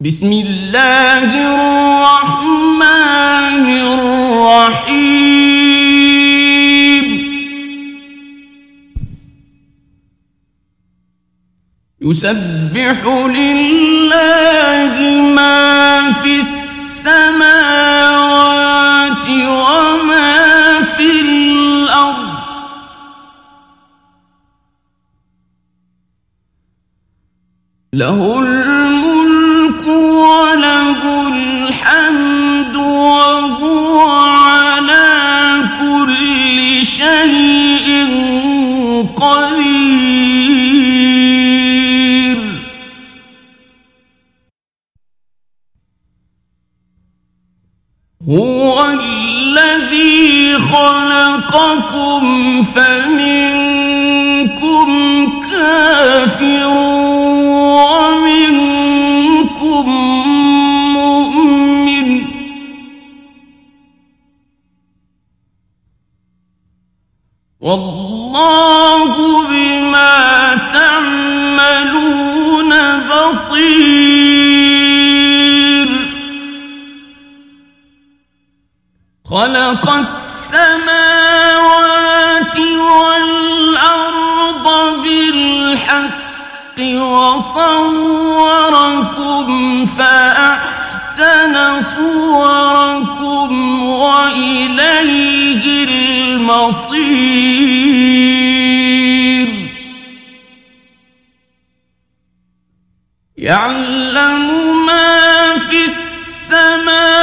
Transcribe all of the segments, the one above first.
بسم الله الرحمن الرحيم. يسبح لله ما في السماوات وما في الأرض. له هو الذي خلقكم فمنكم كافر ومنكم مؤمن. والله خلق السماوات والأرض بالحق وصوركم فأحسن صوركم وإليه المصير. يعلم ما في السماوات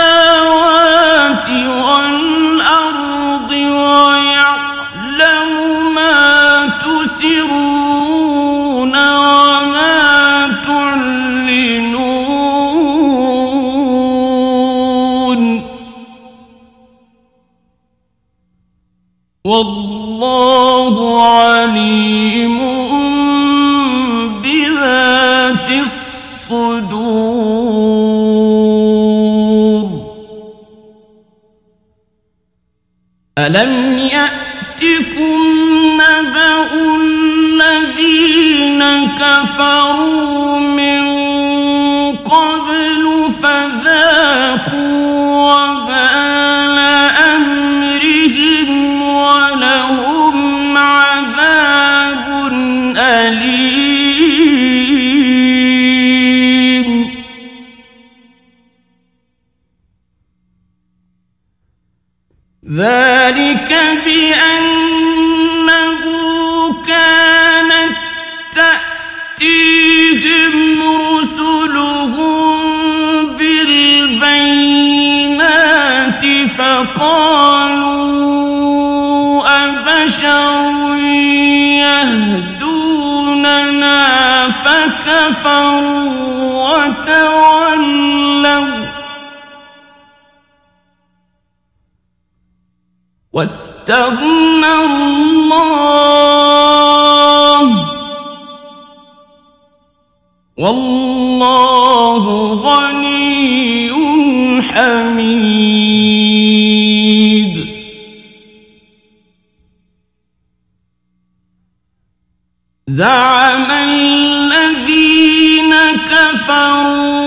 ألم يأتكم نبأ الذين كفروا فقالوا أبشر يهدوننا فكفروا وتولوا واستغنى الله والله غني حميد زعم الذين كفروا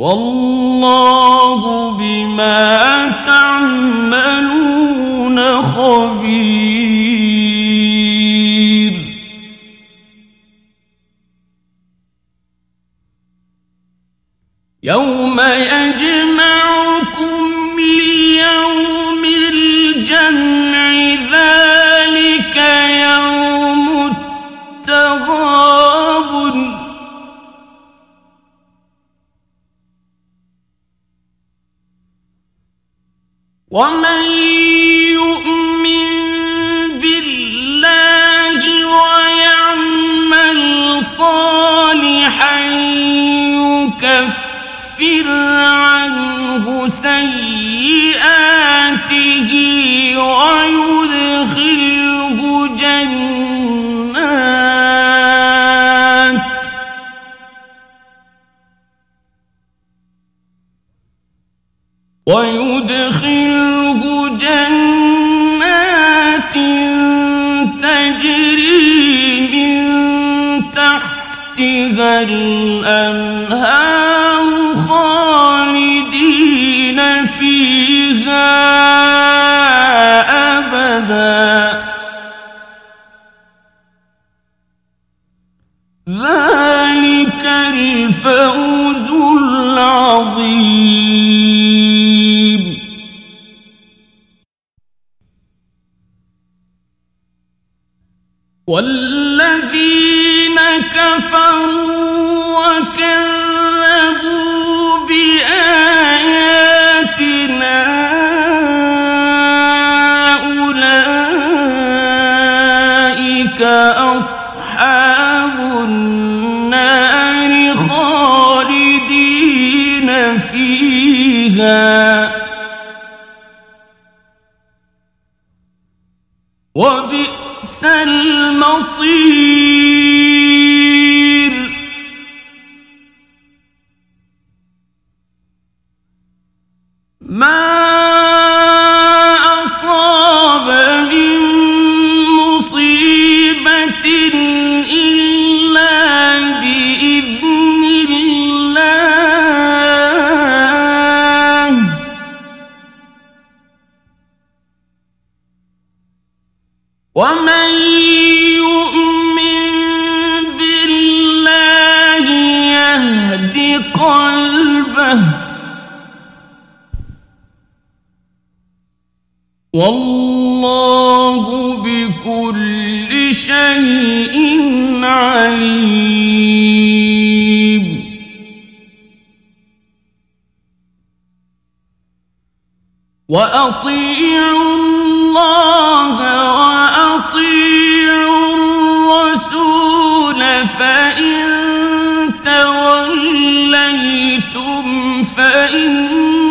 والله بما تعملون خبير. يكفر عنه سيئاته ويدخله جنات. ويدخله جنات تجري من تحتها الأنهار. أبدا. ذلك الفوز العظيم. والذين المصير. بكل شيء عليم. وأطيعوا الله وأطيعوا الرسول فإن توليتم فإنما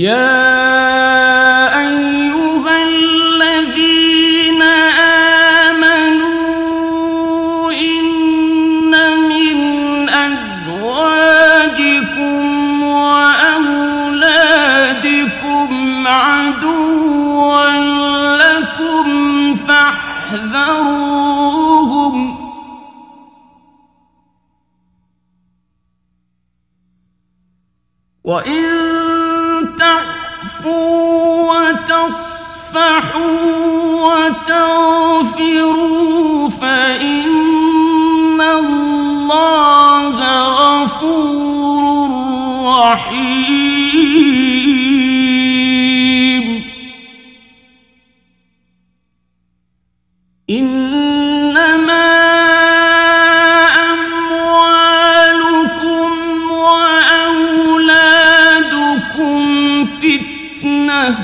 Yeah. غفور رحيم. إنما أموالكم وأولادكم فتنة.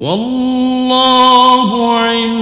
والله عنده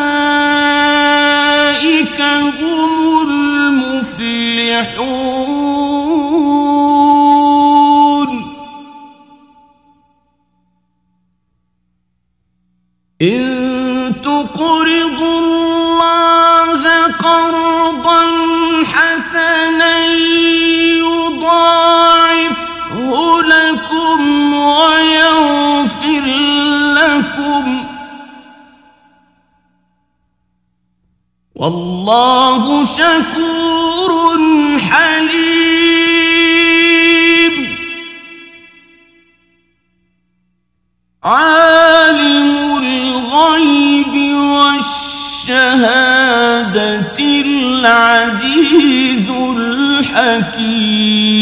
المفلحون إن تقرضوا الله قرضا حسنا يضاعفه لكم ويغفر لكم. والله شكور والشهادة العزيز الحكيم